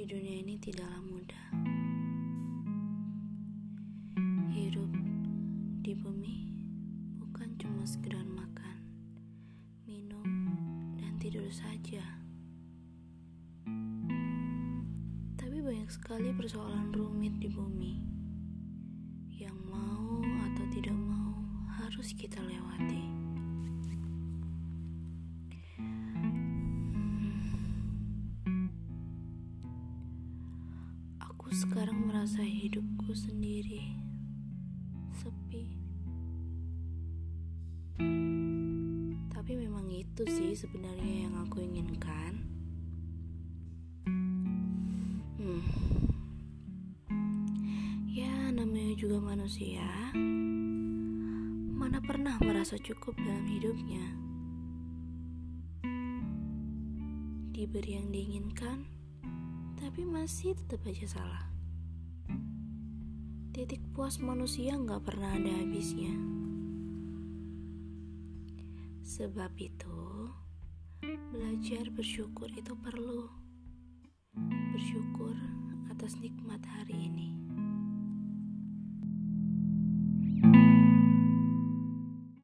di dunia ini tidaklah mudah. Hidup di bumi bukan cuma sekedar makan, minum, dan tidur saja. Tapi banyak sekali persoalan rumit di bumi yang mau atau tidak mau harus kita lewati. Aku sekarang merasa hidupku sendiri sepi. Tapi memang itu sih sebenarnya yang aku inginkan. Hmm. Ya, namanya juga manusia. Mana pernah merasa cukup dalam hidupnya? Diberi yang diinginkan, tapi masih tetap aja salah. Titik puas manusia nggak pernah ada habisnya. Sebab itu, belajar bersyukur itu perlu. Bersyukur atas nikmat hari ini.